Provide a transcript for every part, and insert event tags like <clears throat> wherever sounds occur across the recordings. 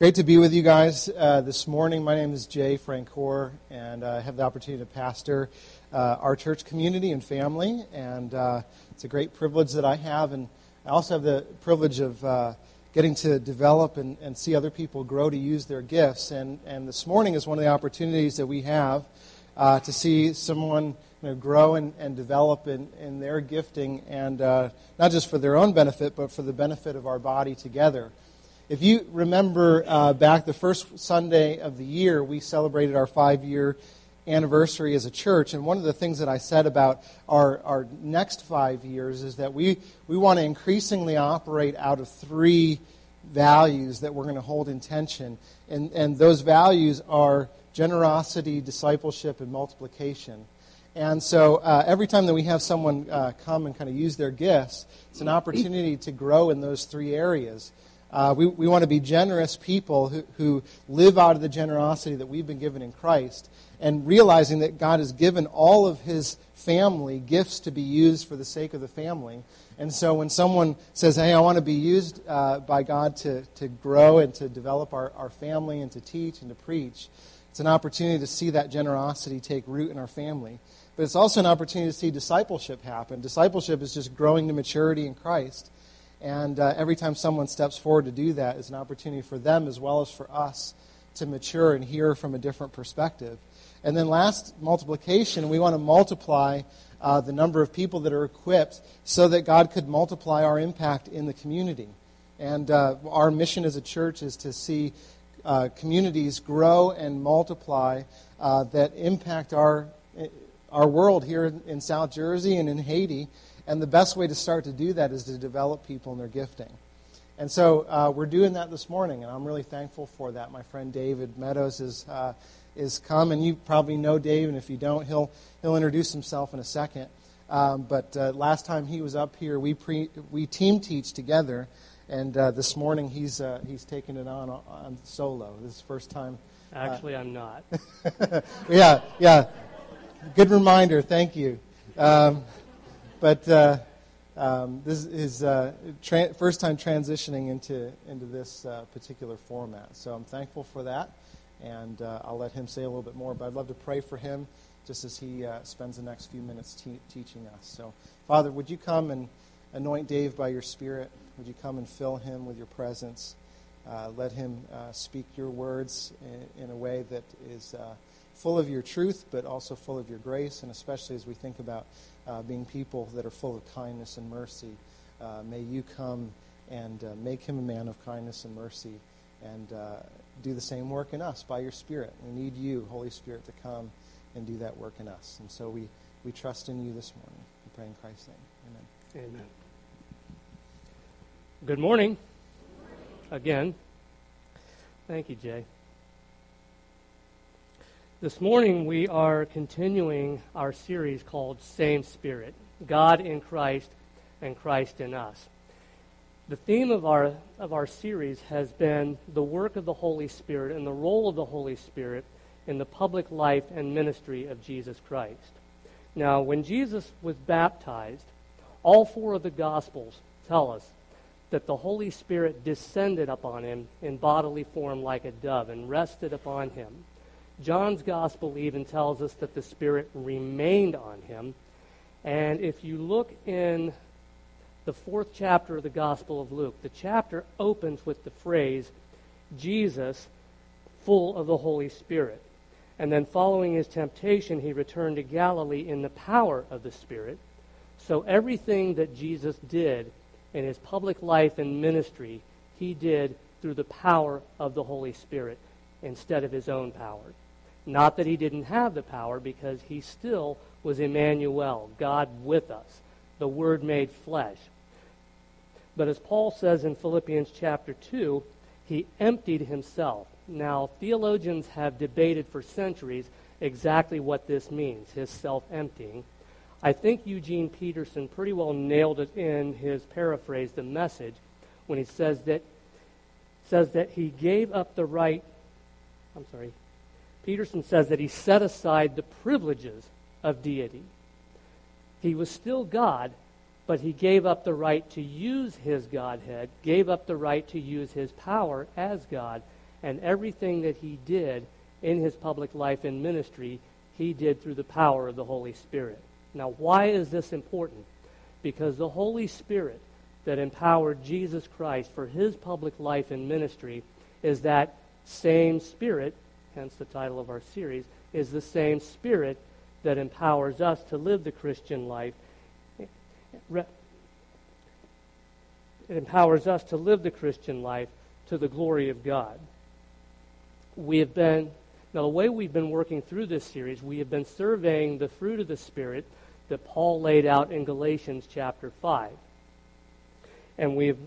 Great to be with you guys uh, this morning. My name is Jay Francoeur, and uh, I have the opportunity to pastor uh, our church community and family. And uh, it's a great privilege that I have. And I also have the privilege of uh, getting to develop and, and, see other people grow to use their gifts. And, and this morning is one of the opportunities that we have uh, to see someone you know, grow and, and develop in, in their gifting, and not just for their own benefit, but for the benefit of our body together. If you remember uh, back the first Sunday of the year, we celebrated our five year anniversary as a church. And one of the things that I said about our, our next five years is that we, we want to increasingly operate out of three values that we're going to hold in tension. And, and those values are generosity, discipleship, and multiplication. And so uh, every time that we have someone uh, come and kind of use their gifts, it's an opportunity to grow in those three areas. Uh, we, we want to be generous people who, who live out of the generosity that we've been given in Christ and realizing that God has given all of his family gifts to be used for the sake of the family. And so when someone says, hey, I want to be used uh, by God to, to grow and to develop our, our family and to teach and to preach, it's an opportunity to see that generosity take root in our family. But it's also an opportunity to see discipleship happen. Discipleship is just growing to maturity in Christ. And uh, every time someone steps forward to do that is an opportunity for them as well as for us to mature and hear from a different perspective. And then last, multiplication. We want to multiply uh, the number of people that are equipped so that God could multiply our impact in the community. And uh, our mission as a church is to see uh, communities grow and multiply uh, that impact our, our world here in, in South Jersey and in Haiti and the best way to start to do that is to develop people in their gifting. And so uh, we're doing that this morning, and I'm really thankful for that. My friend David Meadows is, uh, is come, and you probably know Dave, and if you don't, he'll, he'll introduce himself in a second. Um, but uh, last time he was up here, we, pre, we team teach together, and uh, this morning he's, uh, he's taking it on, on solo. This is first time. Uh, Actually, I'm not. <laughs> yeah, yeah. Good reminder. Thank you. Um, but uh, um, this is uh, tra- first time transitioning into into this uh, particular format. So I'm thankful for that, and uh, I'll let him say a little bit more. But I'd love to pray for him just as he uh, spends the next few minutes te- teaching us. So, Father, would you come and anoint Dave by your Spirit? Would you come and fill him with your presence? Uh, let him speak your words in, in, a way that is full of your truth, but also full of your grace, and especially as we think about uh, being people that are full of kindness and mercy, uh, may you come and uh, make him a man of kindness and mercy and uh, do the same work in us by your Spirit. We need you, Holy Spirit, to come and do that work in us. And so we, we trust in you this morning. We pray in Christ's name. Amen. Amen. Good morning. Again. Thank you, Jay. This morning we are continuing our series called Same Spirit God in Christ and Christ in us. The theme of our, of our series has been the work of the Holy Spirit and the role of the Holy Spirit in the public life and ministry of Jesus Christ. Now, when Jesus was baptized, all four of the Gospels tell us that the Holy Spirit descended upon him in bodily form like a dove and rested upon him. John's gospel even tells us that the Spirit remained on him. And if you look in the fourth chapter of the Gospel of Luke, the chapter opens with the phrase, Jesus, full of the Holy Spirit. And then following his temptation, he returned to Galilee in the power of the Spirit. So everything that Jesus did in his public life and ministry, he did through the power of the Holy Spirit instead of his own power. Not that he didn't have the power, because he still was Emmanuel, God with us, the Word made flesh. But as Paul says in Philippians chapter 2, he emptied himself. Now, theologians have debated for centuries exactly what this means, his self emptying. I think Eugene Peterson pretty well nailed it in his paraphrase, the message, when he says that says that he gave up the right I'm sorry, Peterson says that he set aside the privileges of deity. He was still God, but he gave up the right to use his Godhead, gave up the right to use his power as God, And everything that he did in his public life and ministry, he did through the power of the Holy Spirit. Now, why is this important? Because the Holy Spirit that empowered Jesus Christ for his public life and ministry is that same Spirit, hence the title of our series, is the same Spirit that empowers us to live the Christian life. It empowers us to live the Christian life to the glory of God. We have been, now the way we've been working through this series, we have been surveying the fruit of the Spirit that Paul laid out in Galatians chapter 5. And we've,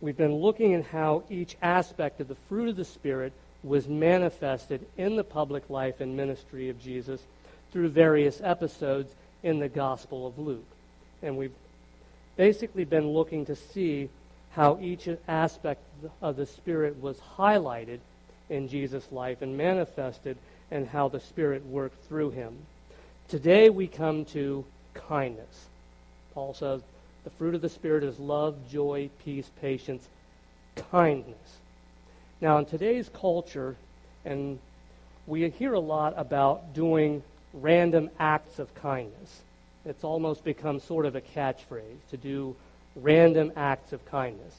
we've been looking at how each aspect of the fruit of the Spirit was manifested in the public life and ministry of Jesus through various episodes in the Gospel of Luke. And we've basically been looking to see how each aspect of the Spirit was highlighted in Jesus' life and manifested, and how the Spirit worked through him. Today we come to kindness. Paul says the fruit of the Spirit is love, joy, peace, patience, kindness. Now, in today's culture, and we hear a lot about doing random acts of kindness. It's almost become sort of a catchphrase to do random acts of kindness.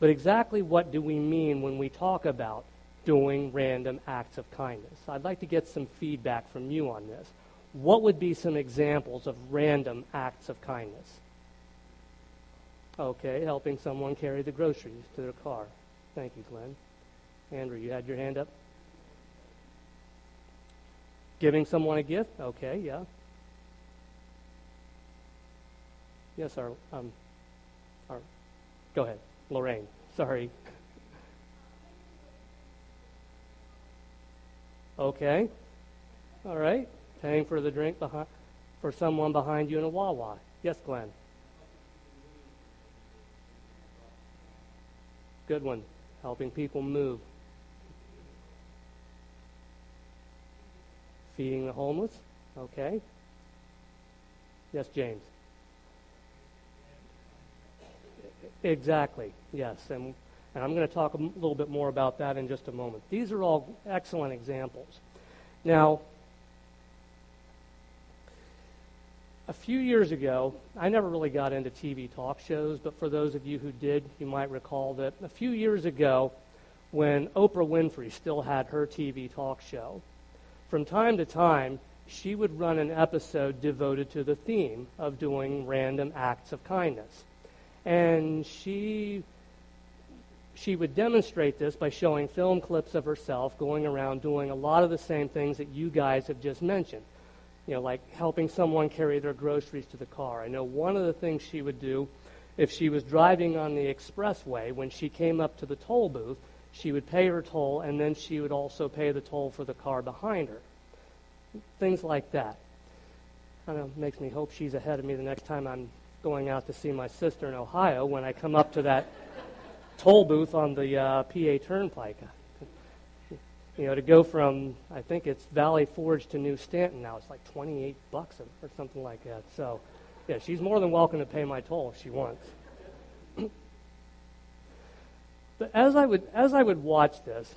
But exactly what do we mean when we talk about doing random acts of kindness? I'd like to get some feedback from you on this. What would be some examples of random acts of kindness? Okay, helping someone carry the groceries to their car. Thank you, Glenn. Andrew, you had your hand up? Giving someone a gift? Okay, yeah. Yes, our, um, our, go ahead, Lorraine. Sorry. Okay. All right. Paying for the drink behind, for someone behind you in a Wawa. Yes, Glenn. Good one. Helping people move. Feeding the homeless. Okay. Yes, James. Exactly. Yes. And, and I'm going to talk a little bit more about that in just a moment. These are all excellent examples. Now, a few years ago, I never really got into TV talk shows, but for those of you who did, you might recall that a few years ago, when Oprah Winfrey still had her TV talk show, from time to time, she would run an episode devoted to the theme of doing random acts of kindness. And she she would demonstrate this by showing film clips of herself going around doing a lot of the same things that you guys have just mentioned you know, like helping someone carry their groceries to the car. I know one of the things she would do if she was driving on the expressway, when she came up to the toll booth, she would pay her toll and then she would also pay the toll for the car behind her. Things like that. Kind of makes me hope she's ahead of me the next time I'm going out to see my sister in Ohio when I come up to that <laughs> toll booth on the uh, PA Turnpike you know, to go from I think it's Valley Forge to New Stanton now, it's like 28 bucks or something like that. So, yeah, she's more than welcome to pay my toll if she wants. But as I would as I would watch this,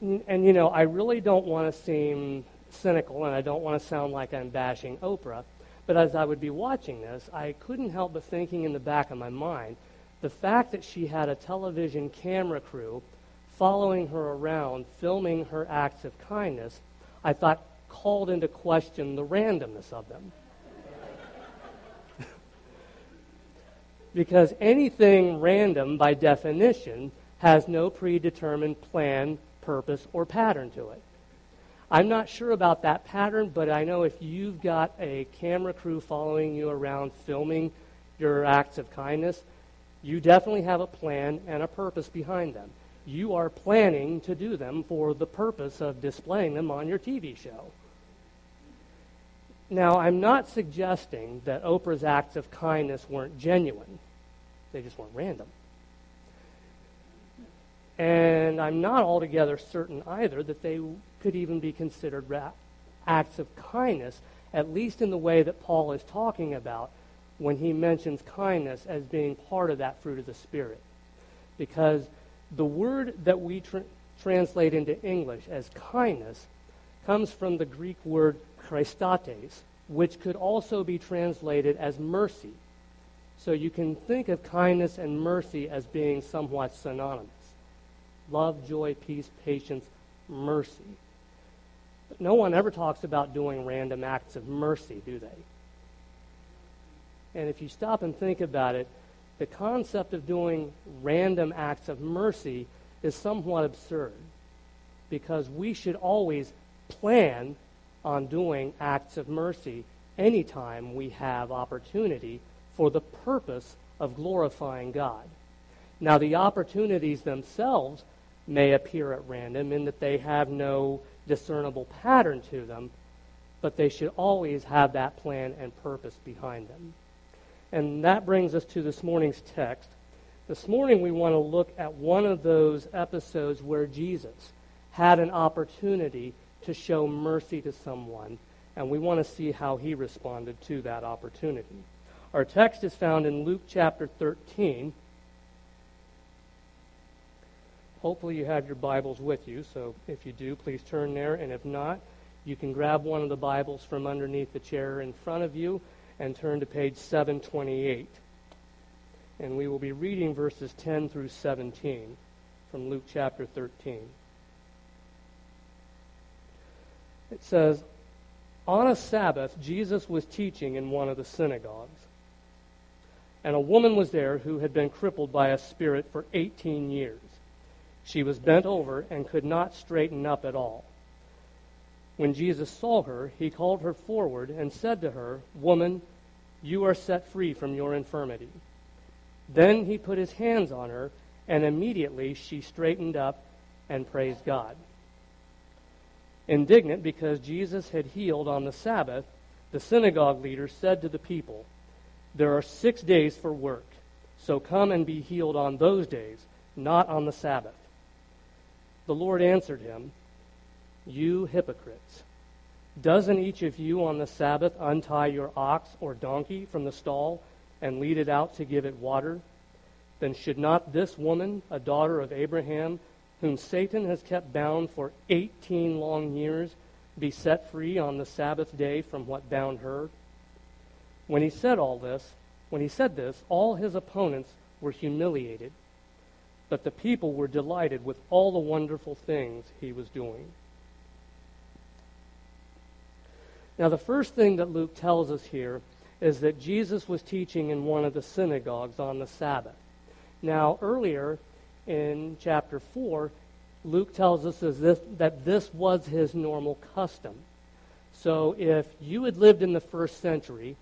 and you know, I really don't want to seem cynical, and I don't want to sound like I'm bashing Oprah. But as I would be watching this, I couldn't help but thinking in the back of my mind the fact that she had a television camera crew following her around, filming her acts of kindness, I thought called into question the randomness of them. Because anything random, by definition, has no predetermined plan, purpose, or pattern to it. I'm not sure about that pattern, but I know if you've got a camera crew following you around filming your acts of kindness, you definitely have a plan and a purpose behind them you are planning to do them for the purpose of displaying them on your TV show. Now, I'm not suggesting that Oprah's acts of kindness weren't genuine, they just weren't random. And I'm not altogether certain either that they could even be considered acts of kindness, at least in the way that Paul is talking about when he mentions kindness as being part of that fruit of the Spirit. Because the word that we tr- translate into English as kindness comes from the Greek word chrestotes, which could also be translated as mercy. So you can think of kindness and mercy as being somewhat synonymous. Love, joy, peace, patience, mercy. But no one ever talks about doing random acts of mercy, do they? And if you stop and think about it, the concept of doing random acts of mercy is somewhat absurd because we should always plan on doing acts of mercy anytime we have opportunity for the purpose of glorifying God. Now, the opportunities themselves may appear at random in that they have no discernible pattern to them, but they should always have that plan and purpose behind them. And that brings us to this morning's text. This morning, we want to look at one of those episodes where Jesus had an opportunity to show mercy to someone, and we want to see how he responded to that opportunity. Our text is found in Luke chapter 13. Hopefully, you have your Bibles with you, so if you do, please turn there, and if not, you can grab one of the Bibles from underneath the chair in front of you and turn to page 728. And we will be reading verses 10 through 17 from Luke chapter 13. It says, On a Sabbath, Jesus was teaching in one of the synagogues. And a woman was there who had been crippled by a spirit for 18 years. She was bent over and could not straighten up at all. When Jesus saw her, he called her forward and said to her, Woman, you are set free from your infirmity. Then he put his hands on her, and immediately she straightened up and praised God. Indignant because Jesus had healed on the Sabbath, the synagogue leader said to the people, There are six days for work, so come and be healed on those days, not on the Sabbath. The Lord answered him, you hypocrites! Doesn't each of you on the Sabbath untie your ox or donkey from the stall and lead it out to give it water? Then should not this woman, a daughter of Abraham, whom Satan has kept bound for 18 long years, be set free on the Sabbath day from what bound her? When he said all this, when he said this, all his opponents were humiliated, but the people were delighted with all the wonderful things he was doing. Now, the first thing that Luke tells us here is that Jesus was teaching in one of the synagogues on the Sabbath. Now, earlier in chapter 4, Luke tells us this, that this was his normal custom. So, if you had lived in the first century,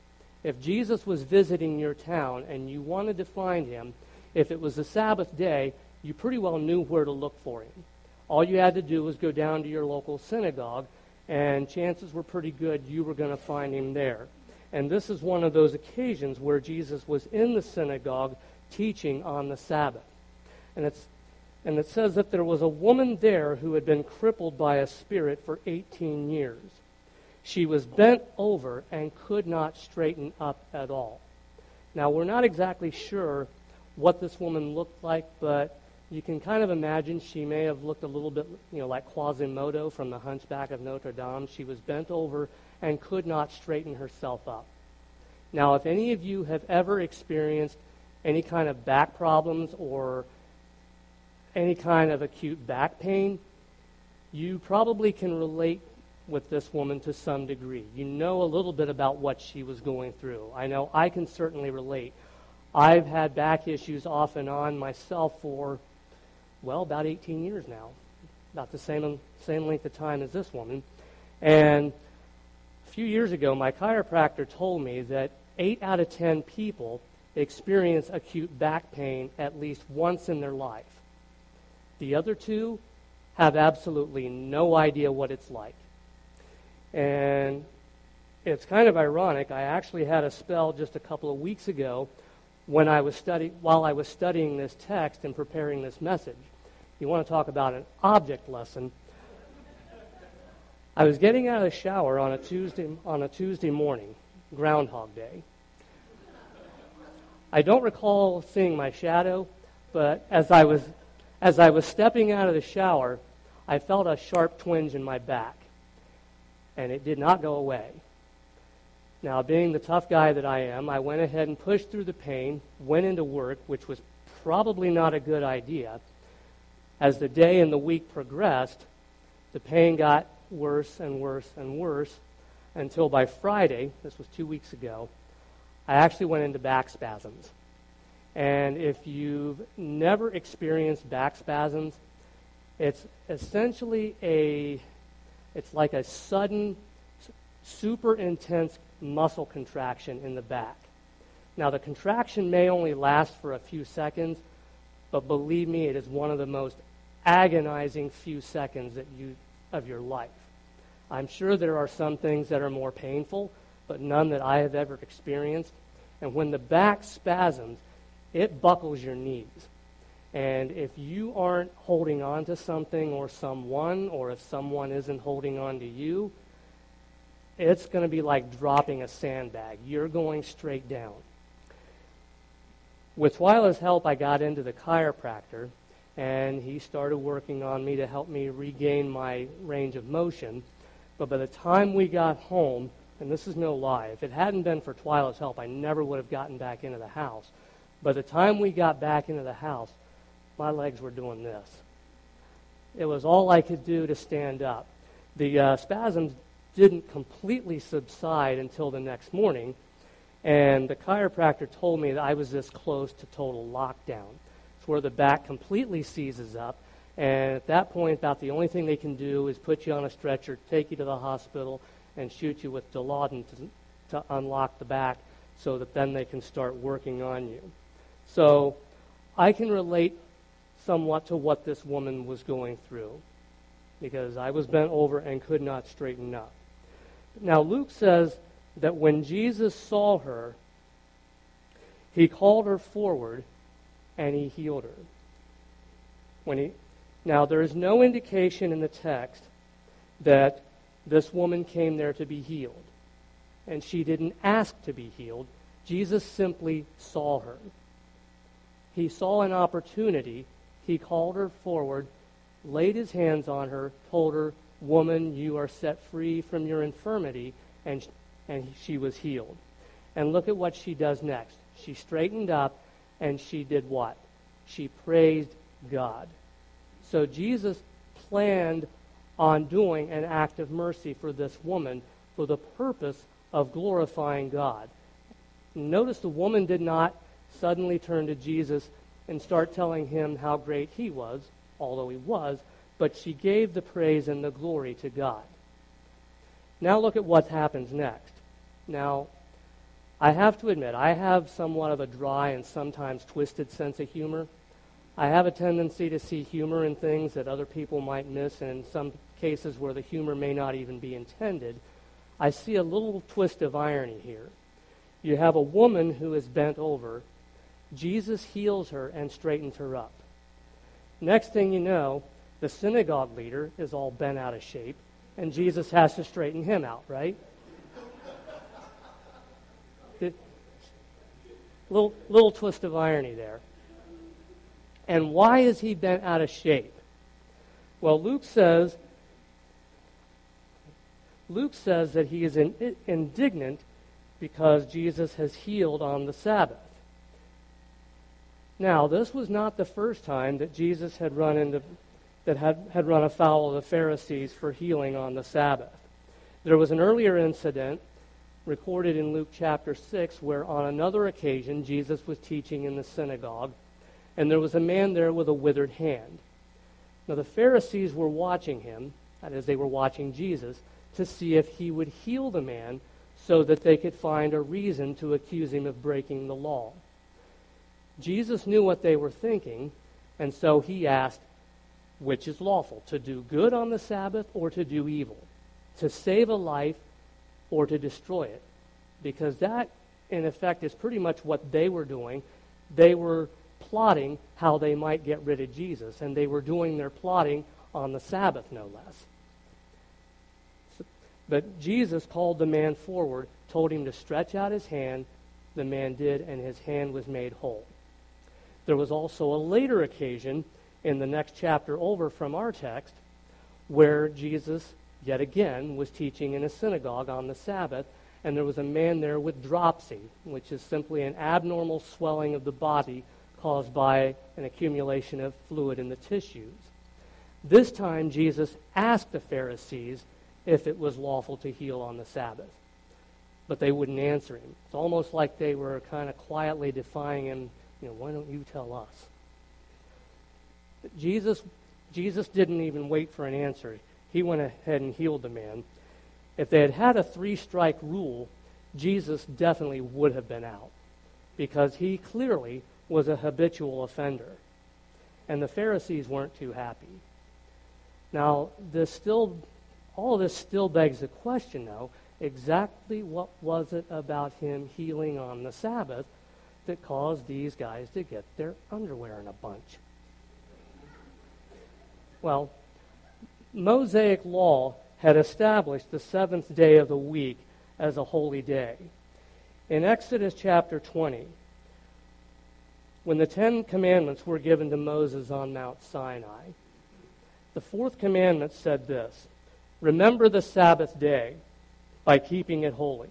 if Jesus was visiting your town and you wanted to find him, if it was the Sabbath day, you pretty well knew where to look for him. All you had to do was go down to your local synagogue and chances were pretty good you were going to find him there. And this is one of those occasions where Jesus was in the synagogue teaching on the Sabbath. And, it's, and it says that there was a woman there who had been crippled by a spirit for 18 years. She was bent over and could not straighten up at all. Now, we're not exactly sure what this woman looked like, but you can kind of imagine she may have looked a little bit, you know, like Quasimodo from the Hunchback of Notre Dame. She was bent over and could not straighten herself up. Now, if any of you have ever experienced any kind of back problems or any kind of acute back pain, you probably can relate with this woman to some degree. You know a little bit about what she was going through. I know I can certainly relate. I've had back issues off and on myself for well, about 18 years now, about the same, same length of time as this woman. And a few years ago, my chiropractor told me that 8 out of 10 people experience acute back pain at least once in their life. The other two have absolutely no idea what it's like. And it's kind of ironic. I actually had a spell just a couple of weeks ago when I was study, while I was studying this text and preparing this message. You want to talk about an object lesson. I was getting out of the shower on a Tuesday, on a Tuesday morning, Groundhog Day. I don't recall seeing my shadow, but as I was, As I was stepping out of the shower, I felt a sharp twinge in my back, and it did not go away. Now, being the tough guy that I am, I went ahead and pushed through the pain, went into work, which was probably not a good idea. As the day and the week progressed, the pain got worse and worse and worse until by Friday, this was two weeks ago, I actually went into back spasms. And if you've never experienced back spasms, it's essentially a, it's like a sudden, super intense muscle contraction in the back. Now, the contraction may only last for a few seconds, but believe me, it is one of the most agonizing few seconds that you, of your life. I'm sure there are some things that are more painful, but none that I have ever experienced. And when the back spasms, it buckles your knees. And if you aren't holding on to something or someone, or if someone isn't holding on to you, it's going to be like dropping a sandbag. You're going straight down. With Twyla's help, I got into the chiropractor, and he started working on me to help me regain my range of motion. But by the time we got home, and this is no lie, if it hadn't been for Twyla's help, I never would have gotten back into the house. By the time we got back into the house, my legs were doing this. It was all I could do to stand up. The uh, spasms didn't completely subside until the next morning, and the chiropractor told me that I was this close to total lockdown. It's where the back completely seizes up, and at that point, about the only thing they can do is put you on a stretcher, take you to the hospital, and shoot you with Dilaudid to, to unlock the back so that then they can start working on you. So I can relate somewhat to what this woman was going through because I was bent over and could not straighten up. Now, Luke says that when Jesus saw her, he called her forward and he healed her. When he, now, there is no indication in the text that this woman came there to be healed. And she didn't ask to be healed. Jesus simply saw her. He saw an opportunity. He called her forward, laid his hands on her, told her, Woman, you are set free from your infirmity. And, and she was healed. And look at what she does next. She straightened up and she did what? She praised God. So Jesus planned on doing an act of mercy for this woman for the purpose of glorifying God. Notice the woman did not suddenly turn to Jesus and start telling him how great he was, although he was, but she gave the praise and the glory to God. Now look at what happens next. Now, I have to admit, I have somewhat of a dry and sometimes twisted sense of humor. I have a tendency to see humor in things that other people might miss, and in some cases where the humor may not even be intended. I see a little twist of irony here. You have a woman who is bent over. Jesus heals her and straightens her up. Next thing you know, the synagogue leader is all bent out of shape, and Jesus has to straighten him out, right? little, little twist of irony there. And why is he bent out of shape? Well, Luke says Luke says that he is in, indignant because Jesus has healed on the Sabbath. Now, this was not the first time that Jesus had run into that had, had run afoul of the Pharisees for healing on the Sabbath. There was an earlier incident recorded in Luke chapter 6 where on another occasion Jesus was teaching in the synagogue and there was a man there with a withered hand. Now, the Pharisees were watching him, that is, they were watching Jesus, to see if he would heal the man so that they could find a reason to accuse him of breaking the law. Jesus knew what they were thinking, and so he asked, Which is lawful, to do good on the Sabbath or to do evil? To save a life or to destroy it? Because that, in effect, is pretty much what they were doing. They were plotting how they might get rid of Jesus, and they were doing their plotting on the Sabbath, no less. But Jesus called the man forward, told him to stretch out his hand. The man did, and his hand was made whole. There was also a later occasion in the next chapter over from our text, where Jesus, yet again, was teaching in a synagogue on the Sabbath, and there was a man there with dropsy, which is simply an abnormal swelling of the body caused by an accumulation of fluid in the tissues. This time, Jesus asked the Pharisees if it was lawful to heal on the Sabbath, but they wouldn't answer him. It's almost like they were kind of quietly defying him, you know, why don't you tell us? Jesus, Jesus didn't even wait for an answer. He went ahead and healed the man. If they had had a three strike rule, Jesus definitely would have been out because he clearly was a habitual offender. And the Pharisees weren't too happy. Now, this still, all this still begs the question, though exactly what was it about him healing on the Sabbath that caused these guys to get their underwear in a bunch? Well, Mosaic law had established the seventh day of the week as a holy day. In Exodus chapter 20, when the Ten Commandments were given to Moses on Mount Sinai, the fourth commandment said this Remember the Sabbath day by keeping it holy.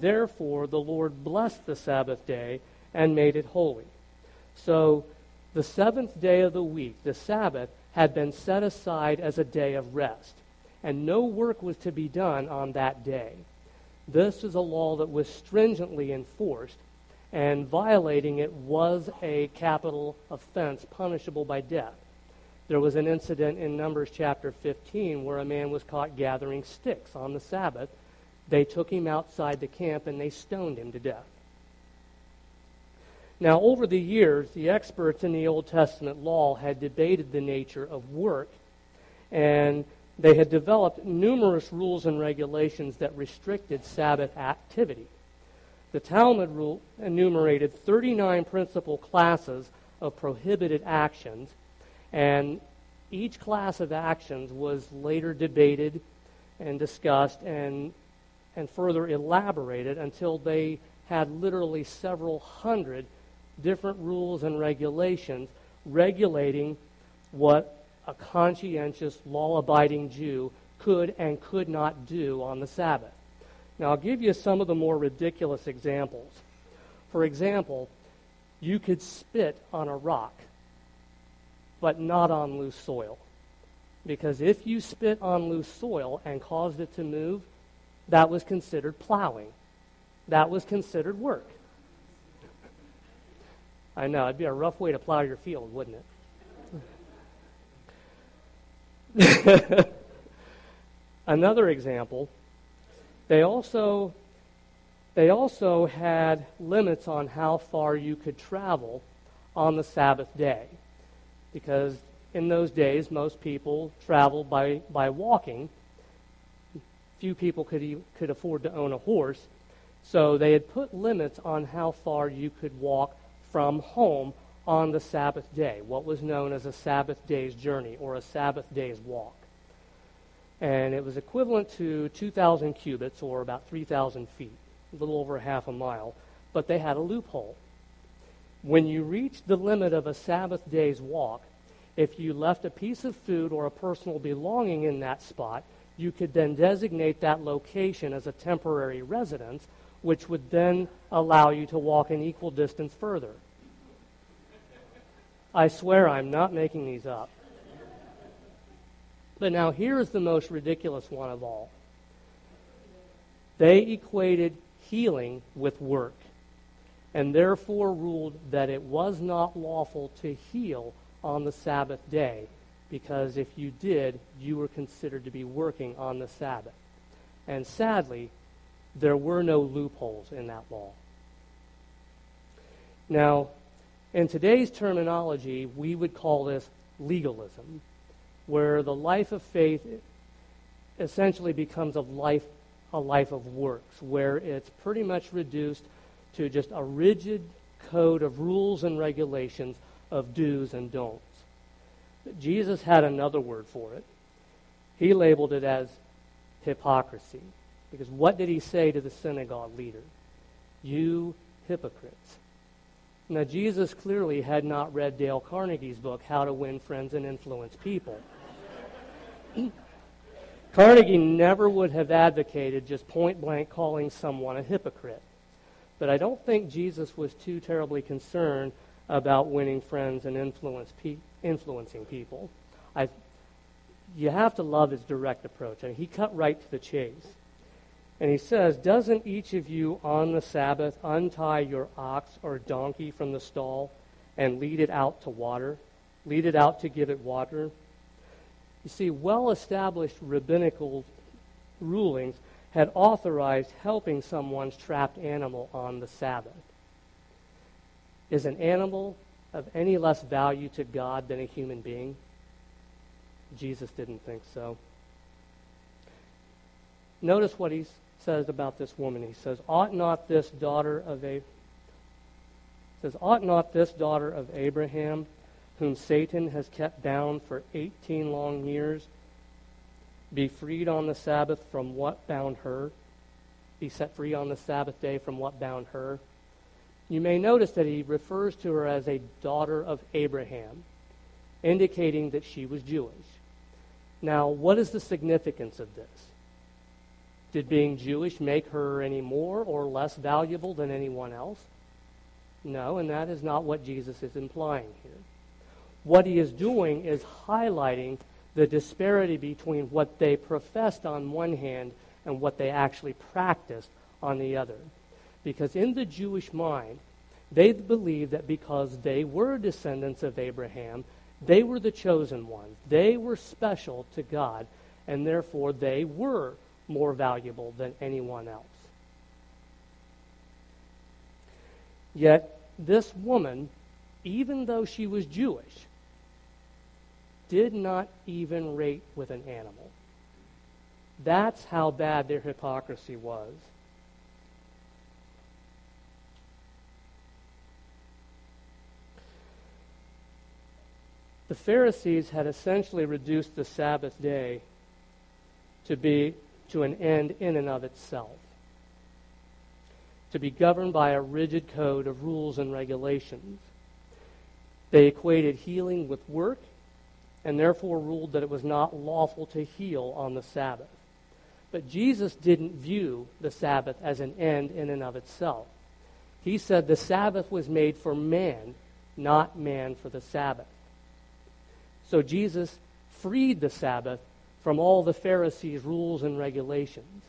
Therefore the Lord blessed the Sabbath day and made it holy. So the seventh day of the week, the Sabbath, had been set aside as a day of rest, and no work was to be done on that day. This is a law that was stringently enforced, and violating it was a capital offense punishable by death. There was an incident in Numbers chapter 15 where a man was caught gathering sticks on the Sabbath. They took him outside the camp and they stoned him to death. Now, over the years, the experts in the Old Testament law had debated the nature of work, and they had developed numerous rules and regulations that restricted Sabbath activity. The Talmud rule enumerated 39 principal classes of prohibited actions, and each class of actions was later debated and discussed and, and further elaborated until they had literally several hundred different rules and regulations regulating what a conscientious, law abiding Jew could and could not do on the Sabbath. Now, I'll give you some of the more ridiculous examples. For example, you could spit on a rock, but not on loose soil. Because if you spit on loose soil and caused it to move, that was considered plowing. That was considered work. I know, it'd be a rough way to plow your field, wouldn't it? <laughs> Another example they also, they also had limits on how far you could travel on the Sabbath day. Because in those days, most people traveled by, by walking. Few people could, could afford to own a horse. So they had put limits on how far you could walk from home on the Sabbath day, what was known as a Sabbath day's journey or a Sabbath day's walk and it was equivalent to 2,000 cubits, or about 3,000 feet, a little over half a mile. But they had a loophole. When you reached the limit of a Sabbath day's walk, if you left a piece of food or a personal belonging in that spot, you could then designate that location as a temporary residence, which would then allow you to walk an equal distance further. I swear I'm not making these up. But now here's the most ridiculous one of all. They equated healing with work, and therefore ruled that it was not lawful to heal on the Sabbath day, because if you did, you were considered to be working on the Sabbath. And sadly, there were no loopholes in that law. Now, in today's terminology, we would call this legalism, where the life of faith essentially becomes a life, a life of works, where it's pretty much reduced to just a rigid code of rules and regulations of do's and don'ts. But Jesus had another word for it. He labeled it as hypocrisy. Because what did he say to the synagogue leader? You hypocrites. Now, Jesus clearly had not read Dale Carnegie's book, How to Win Friends and Influence People. <clears throat> Carnegie never would have advocated just point blank calling someone a hypocrite. But I don't think Jesus was too terribly concerned about winning friends and influence pe- influencing people. I, you have to love his direct approach. Mean, he cut right to the chase. And he says, Doesn't each of you on the Sabbath untie your ox or donkey from the stall and lead it out to water? Lead it out to give it water? You see, well established rabbinical rulings had authorized helping someone's trapped animal on the Sabbath. Is an animal of any less value to God than a human being? Jesus didn't think so. Notice what he says about this woman. He says, Ought not this daughter of a says, Ought not this daughter of Abraham, whom Satan has kept bound for eighteen long years, be freed on the Sabbath from what bound her? Be set free on the Sabbath day from what bound her? You may notice that he refers to her as a daughter of Abraham, indicating that she was Jewish. Now, what is the significance of this? Did being Jewish make her any more or less valuable than anyone else? No, and that is not what Jesus is implying here. What he is doing is highlighting the disparity between what they professed on one hand and what they actually practiced on the other. Because in the Jewish mind, they believed that because they were descendants of Abraham, they were the chosen ones. They were special to God, and therefore they were more valuable than anyone else. Yet, this woman, even though she was Jewish, did not even rate with an animal. That's how bad their hypocrisy was. Pharisees had essentially reduced the Sabbath day to be to an end in and of itself, to be governed by a rigid code of rules and regulations. They equated healing with work and therefore ruled that it was not lawful to heal on the Sabbath. But Jesus didn't view the Sabbath as an end in and of itself. He said the Sabbath was made for man, not man for the Sabbath. So Jesus freed the Sabbath from all the Pharisees' rules and regulations.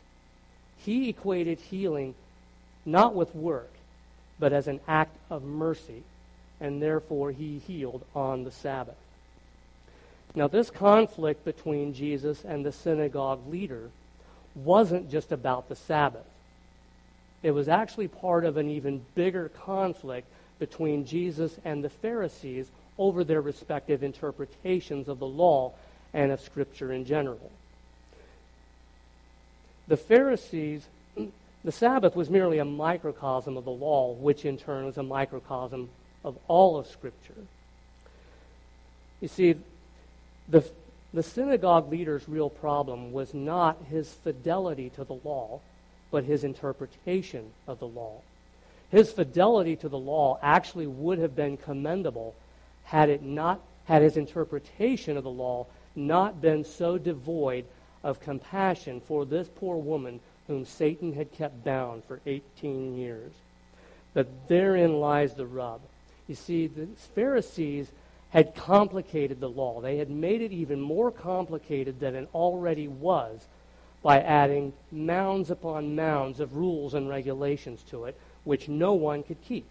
He equated healing not with work, but as an act of mercy, and therefore he healed on the Sabbath. Now, this conflict between Jesus and the synagogue leader wasn't just about the Sabbath. It was actually part of an even bigger conflict between Jesus and the Pharisees over their respective interpretations of the law and of Scripture in general. The Pharisees, <clears throat> the Sabbath was merely a microcosm of the law, which in turn was a microcosm of all of Scripture. You see, the, the synagogue leader's real problem was not his fidelity to the law, but his interpretation of the law. His fidelity to the law actually would have been commendable had it not had his interpretation of the law not been so devoid of compassion for this poor woman whom Satan had kept bound for 18 years. But therein lies the rub. You see, the Pharisees had complicated the law. They had made it even more complicated than it already was by adding mounds upon mounds of rules and regulations to it, which no one could keep.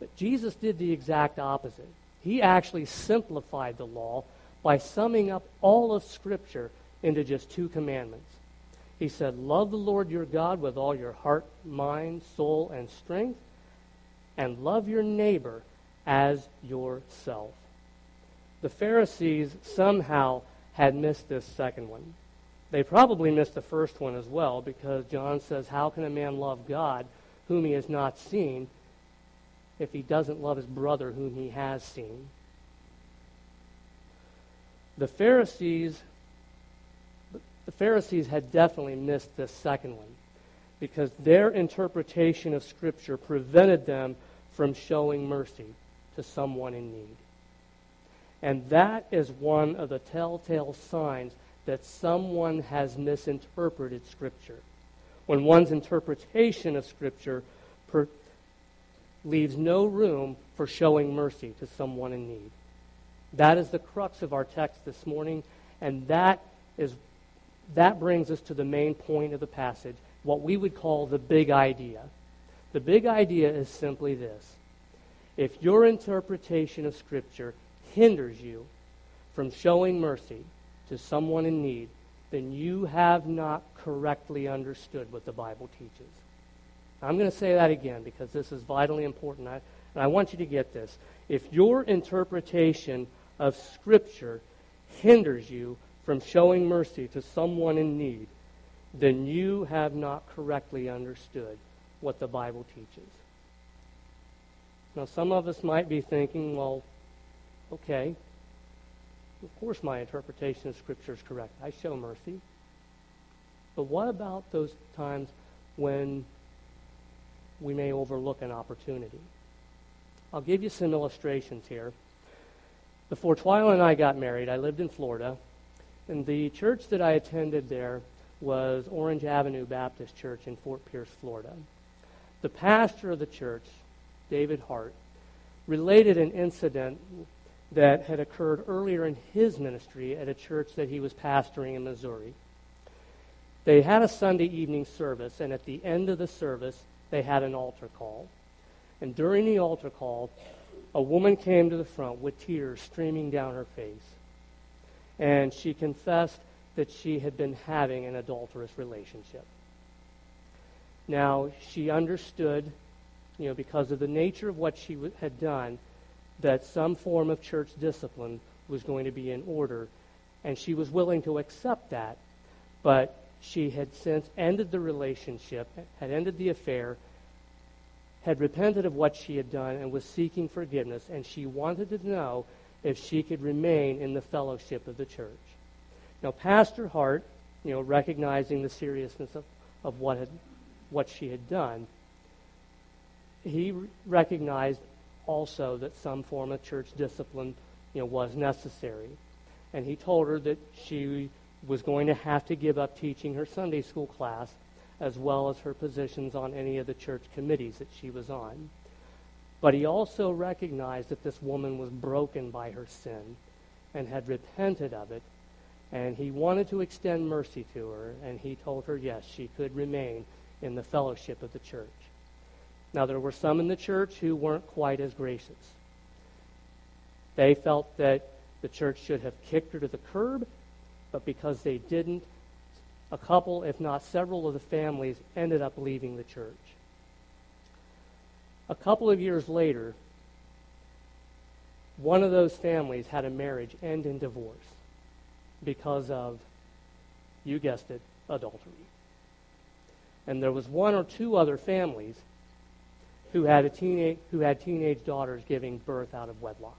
But Jesus did the exact opposite. He actually simplified the law by summing up all of Scripture into just two commandments. He said, Love the Lord your God with all your heart, mind, soul, and strength, and love your neighbor as yourself. The Pharisees somehow had missed this second one. They probably missed the first one as well because John says, How can a man love God whom he has not seen if he doesn't love his brother whom he has seen? The Pharisees the Pharisees had definitely missed this second one because their interpretation of Scripture prevented them from showing mercy to someone in need. And that is one of the telltale signs that someone has misinterpreted Scripture. When one's interpretation of Scripture per- leaves no room for showing mercy to someone in need. That is the crux of our text this morning, and that is that brings us to the main point of the passage, what we would call the big idea. The big idea is simply this if your interpretation of Scripture hinders you from showing mercy to someone in need, then you have not correctly understood what the Bible teaches. I'm going to say that again because this is vitally important, I, and I want you to get this. If your interpretation of Scripture hinders you from showing mercy to someone in need, then you have not correctly understood what the Bible teaches. Now, some of us might be thinking, well, okay, of course my interpretation of Scripture is correct. I show mercy. But what about those times when we may overlook an opportunity? I'll give you some illustrations here. Before Twyla and I got married, I lived in Florida, and the church that I attended there was Orange Avenue Baptist Church in Fort Pierce, Florida. The pastor of the church, David Hart, related an incident that had occurred earlier in his ministry at a church that he was pastoring in Missouri. They had a Sunday evening service, and at the end of the service, they had an altar call. And during the altar call, a woman came to the front with tears streaming down her face and she confessed that she had been having an adulterous relationship. Now, she understood, you know, because of the nature of what she had done, that some form of church discipline was going to be in order, and she was willing to accept that, but she had since ended the relationship, had ended the affair, had repented of what she had done, and was seeking forgiveness, and she wanted to know if she could remain in the fellowship of the church. Now, Pastor Hart, you know, recognizing the seriousness of, of what, had, what she had done, he recognized also that some form of church discipline you know, was necessary. And he told her that she was going to have to give up teaching her Sunday school class as well as her positions on any of the church committees that she was on. But he also recognized that this woman was broken by her sin and had repented of it. And he wanted to extend mercy to her, and he told her, yes, she could remain in the fellowship of the church. Now, there were some in the church who weren't quite as gracious. They felt that the church should have kicked her to the curb, but because they didn't, a couple, if not several, of the families ended up leaving the church. A couple of years later, one of those families had a marriage end in divorce because of, you guessed it, adultery. And there was one or two other families who had, a teenage, who had teenage daughters giving birth out of wedlock.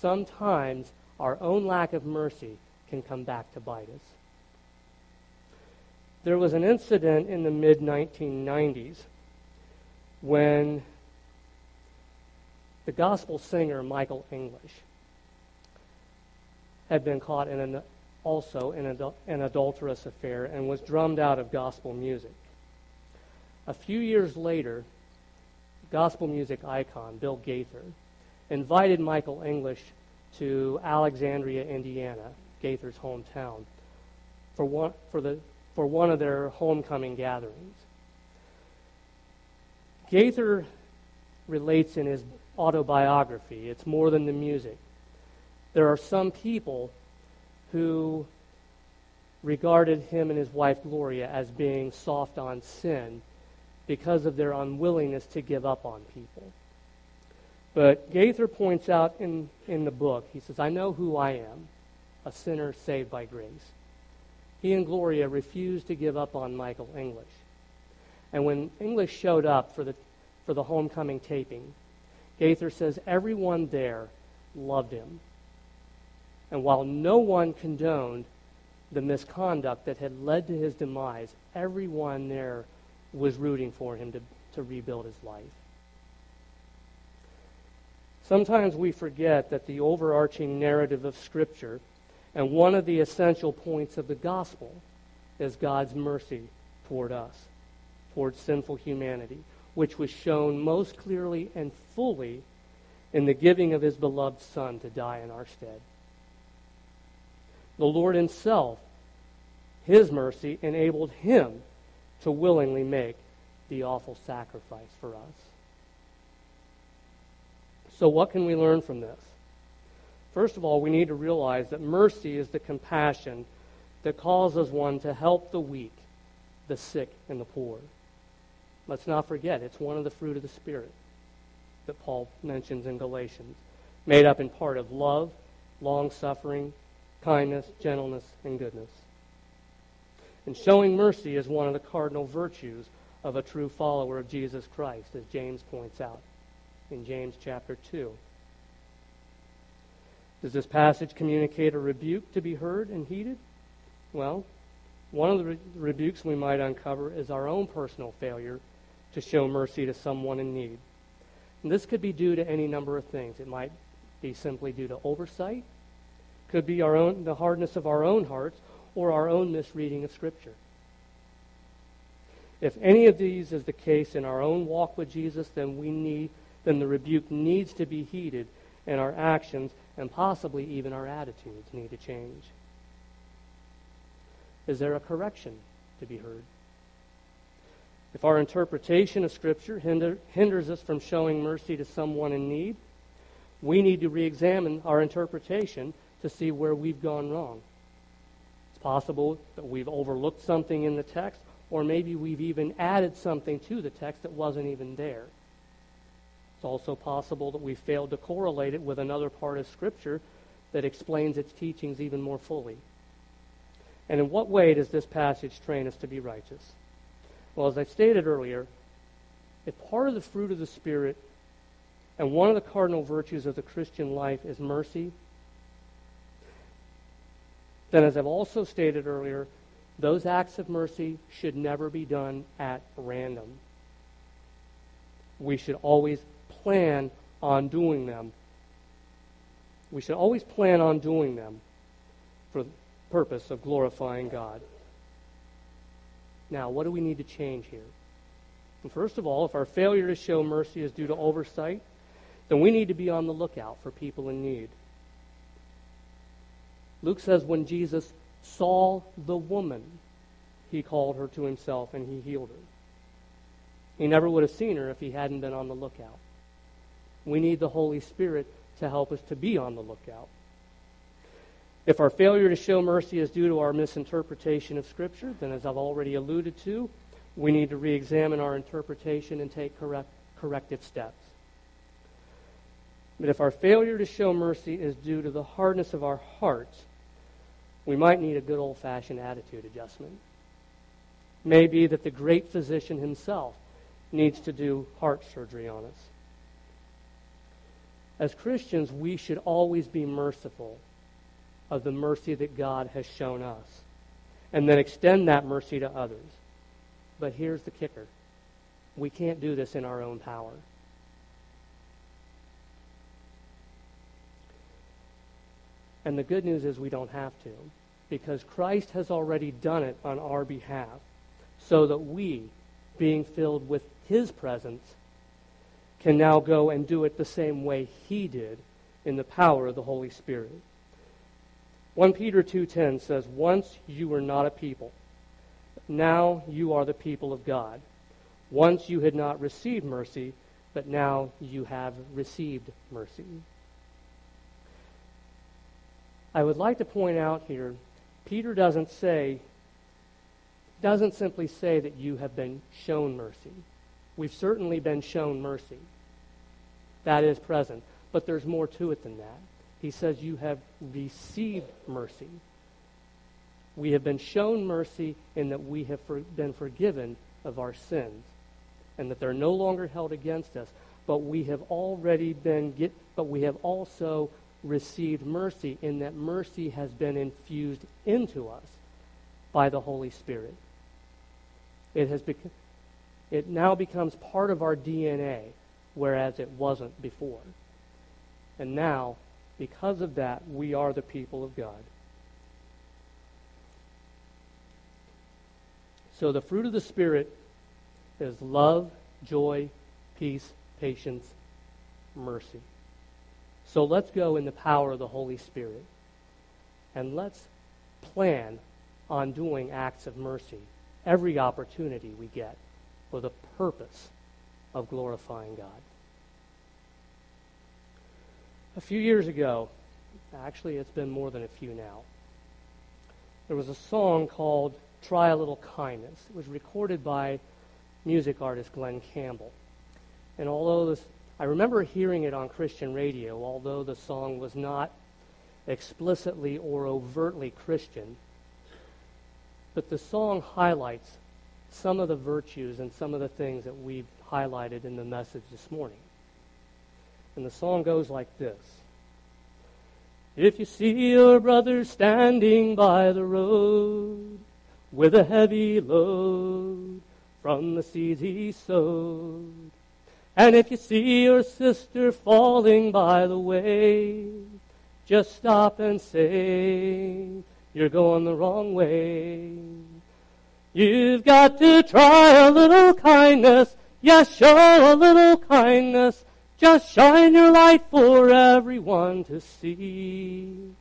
Sometimes our own lack of mercy can come back to bite us. There was an incident in the mid 1990s when the gospel singer Michael English had been caught in an, also in an adulterous affair and was drummed out of gospel music. A few years later, gospel music icon Bill Gaither invited Michael English to Alexandria, Indiana, Gaither's hometown, for one, for, the, for one of their homecoming gatherings. Gaither relates in his autobiography, it's more than the music. There are some people who regarded him and his wife Gloria as being soft on sin because of their unwillingness to give up on people. But Gaither points out in, in the book, he says, I know who I am, a sinner saved by grace. He and Gloria refused to give up on Michael English. And when English showed up for the, for the homecoming taping, Gaither says everyone there loved him. And while no one condoned the misconduct that had led to his demise, everyone there was rooting for him to, to rebuild his life. Sometimes we forget that the overarching narrative of Scripture and one of the essential points of the gospel is God's mercy toward us, toward sinful humanity, which was shown most clearly and fully in the giving of his beloved Son to die in our stead. The Lord Himself, His mercy, enabled Him to willingly make the awful sacrifice for us. So, what can we learn from this? First of all, we need to realize that mercy is the compassion that causes one to help the weak, the sick, and the poor. Let's not forget, it's one of the fruit of the Spirit that Paul mentions in Galatians, made up in part of love, long suffering, kindness, gentleness, and goodness. And showing mercy is one of the cardinal virtues of a true follower of Jesus Christ, as James points out in James chapter 2. Does this passage communicate a rebuke to be heard and heeded? Well, one of the re- rebukes we might uncover is our own personal failure to show mercy to someone in need. And this could be due to any number of things. It might be simply due to oversight, could be our own the hardness of our own hearts or our own misreading of scripture. If any of these is the case in our own walk with Jesus, then we need then the rebuke needs to be heeded and our actions and possibly even our attitudes need to change. Is there a correction to be heard? If our interpretation of Scripture hinder, hinders us from showing mercy to someone in need, we need to re examine our interpretation to see where we've gone wrong. It's possible that we've overlooked something in the text, or maybe we've even added something to the text that wasn't even there. It's also possible that we failed to correlate it with another part of Scripture that explains its teachings even more fully. And in what way does this passage train us to be righteous? Well, as I stated earlier, if part of the fruit of the Spirit and one of the cardinal virtues of the Christian life is mercy, then as I've also stated earlier, those acts of mercy should never be done at random. We should always plan on doing them. We should always plan on doing them for the purpose of glorifying God. Now, what do we need to change here? First of all, if our failure to show mercy is due to oversight, then we need to be on the lookout for people in need. Luke says when Jesus saw the woman, he called her to himself and he healed her. He never would have seen her if he hadn't been on the lookout. We need the Holy Spirit to help us to be on the lookout. If our failure to show mercy is due to our misinterpretation of Scripture, then as I've already alluded to, we need to re examine our interpretation and take correct, corrective steps. But if our failure to show mercy is due to the hardness of our hearts, we might need a good old fashioned attitude adjustment. Maybe that the great physician himself needs to do heart surgery on us. As Christians, we should always be merciful of the mercy that God has shown us and then extend that mercy to others. But here's the kicker we can't do this in our own power. And the good news is we don't have to, because Christ has already done it on our behalf, so that we, being filled with His presence, can now go and do it the same way he did in the power of the Holy Spirit. 1 Peter 2:10 says, "Once you were not a people, now you are the people of God. Once you had not received mercy, but now you have received mercy." I would like to point out here, Peter doesn't say doesn't simply say that you have been shown mercy. We've certainly been shown mercy. That is present. But there's more to it than that. He says you have received mercy. We have been shown mercy in that we have for, been forgiven of our sins and that they're no longer held against us. But we have already been get, but we have also received mercy in that mercy has been infused into us by the Holy Spirit. It has become it now becomes part of our DNA, whereas it wasn't before. And now, because of that, we are the people of God. So the fruit of the Spirit is love, joy, peace, patience, mercy. So let's go in the power of the Holy Spirit and let's plan on doing acts of mercy every opportunity we get for the purpose of glorifying God. A few years ago, actually, it's been more than a few now, there was a song called Try a Little Kindness. It was recorded by music artist Glen Campbell. And although this, I remember hearing it on Christian radio, although the song was not explicitly or overtly Christian, but the song highlights some of the virtues and some of the things that we've highlighted in the message this morning. And the song goes like this If you see your brother standing by the road with a heavy load from the seeds he sowed, and if you see your sister falling by the way, just stop and say, You're going the wrong way. You've got to try a little kindness. Yes, show a little kindness. Just shine your light for everyone to see.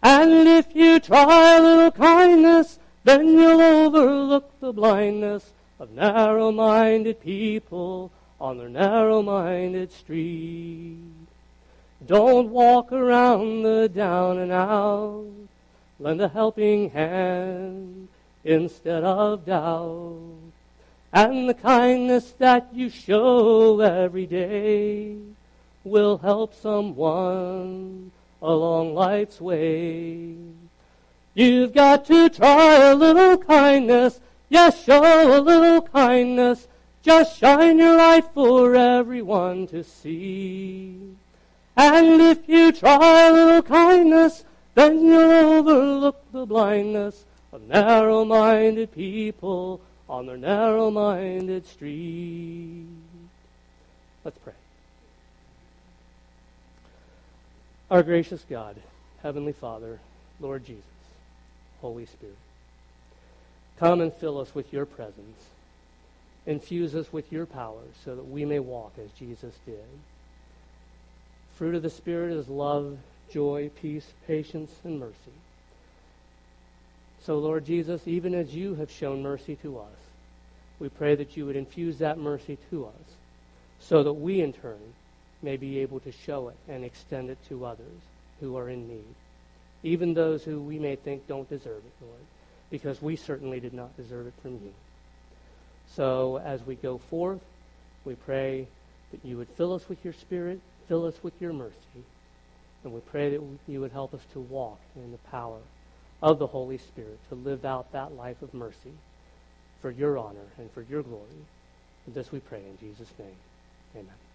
And if you try a little kindness, then you'll overlook the blindness of narrow-minded people on their narrow-minded street. Don't walk around the down and out. Lend a helping hand instead of doubt. And the kindness that you show every day will help someone along life's way. You've got to try a little kindness. Yes, show a little kindness. Just shine your light for everyone to see. And if you try a little kindness, then you'll overlook the blindness of narrow minded people on their narrow minded street. Let's pray. Our gracious God, Heavenly Father, Lord Jesus, Holy Spirit, come and fill us with your presence. Infuse us with your power so that we may walk as Jesus did. Fruit of the Spirit is love, joy, peace, patience, and mercy. So, Lord Jesus, even as you have shown mercy to us, we pray that you would infuse that mercy to us so that we, in turn, may be able to show it and extend it to others who are in need, even those who we may think don't deserve it, Lord, because we certainly did not deserve it from you. So, as we go forth, we pray that you would fill us with your Spirit, fill us with your mercy, and we pray that you would help us to walk in the power of the Holy Spirit to live out that life of mercy for your honor and for your glory. And this we pray in Jesus' name. Amen.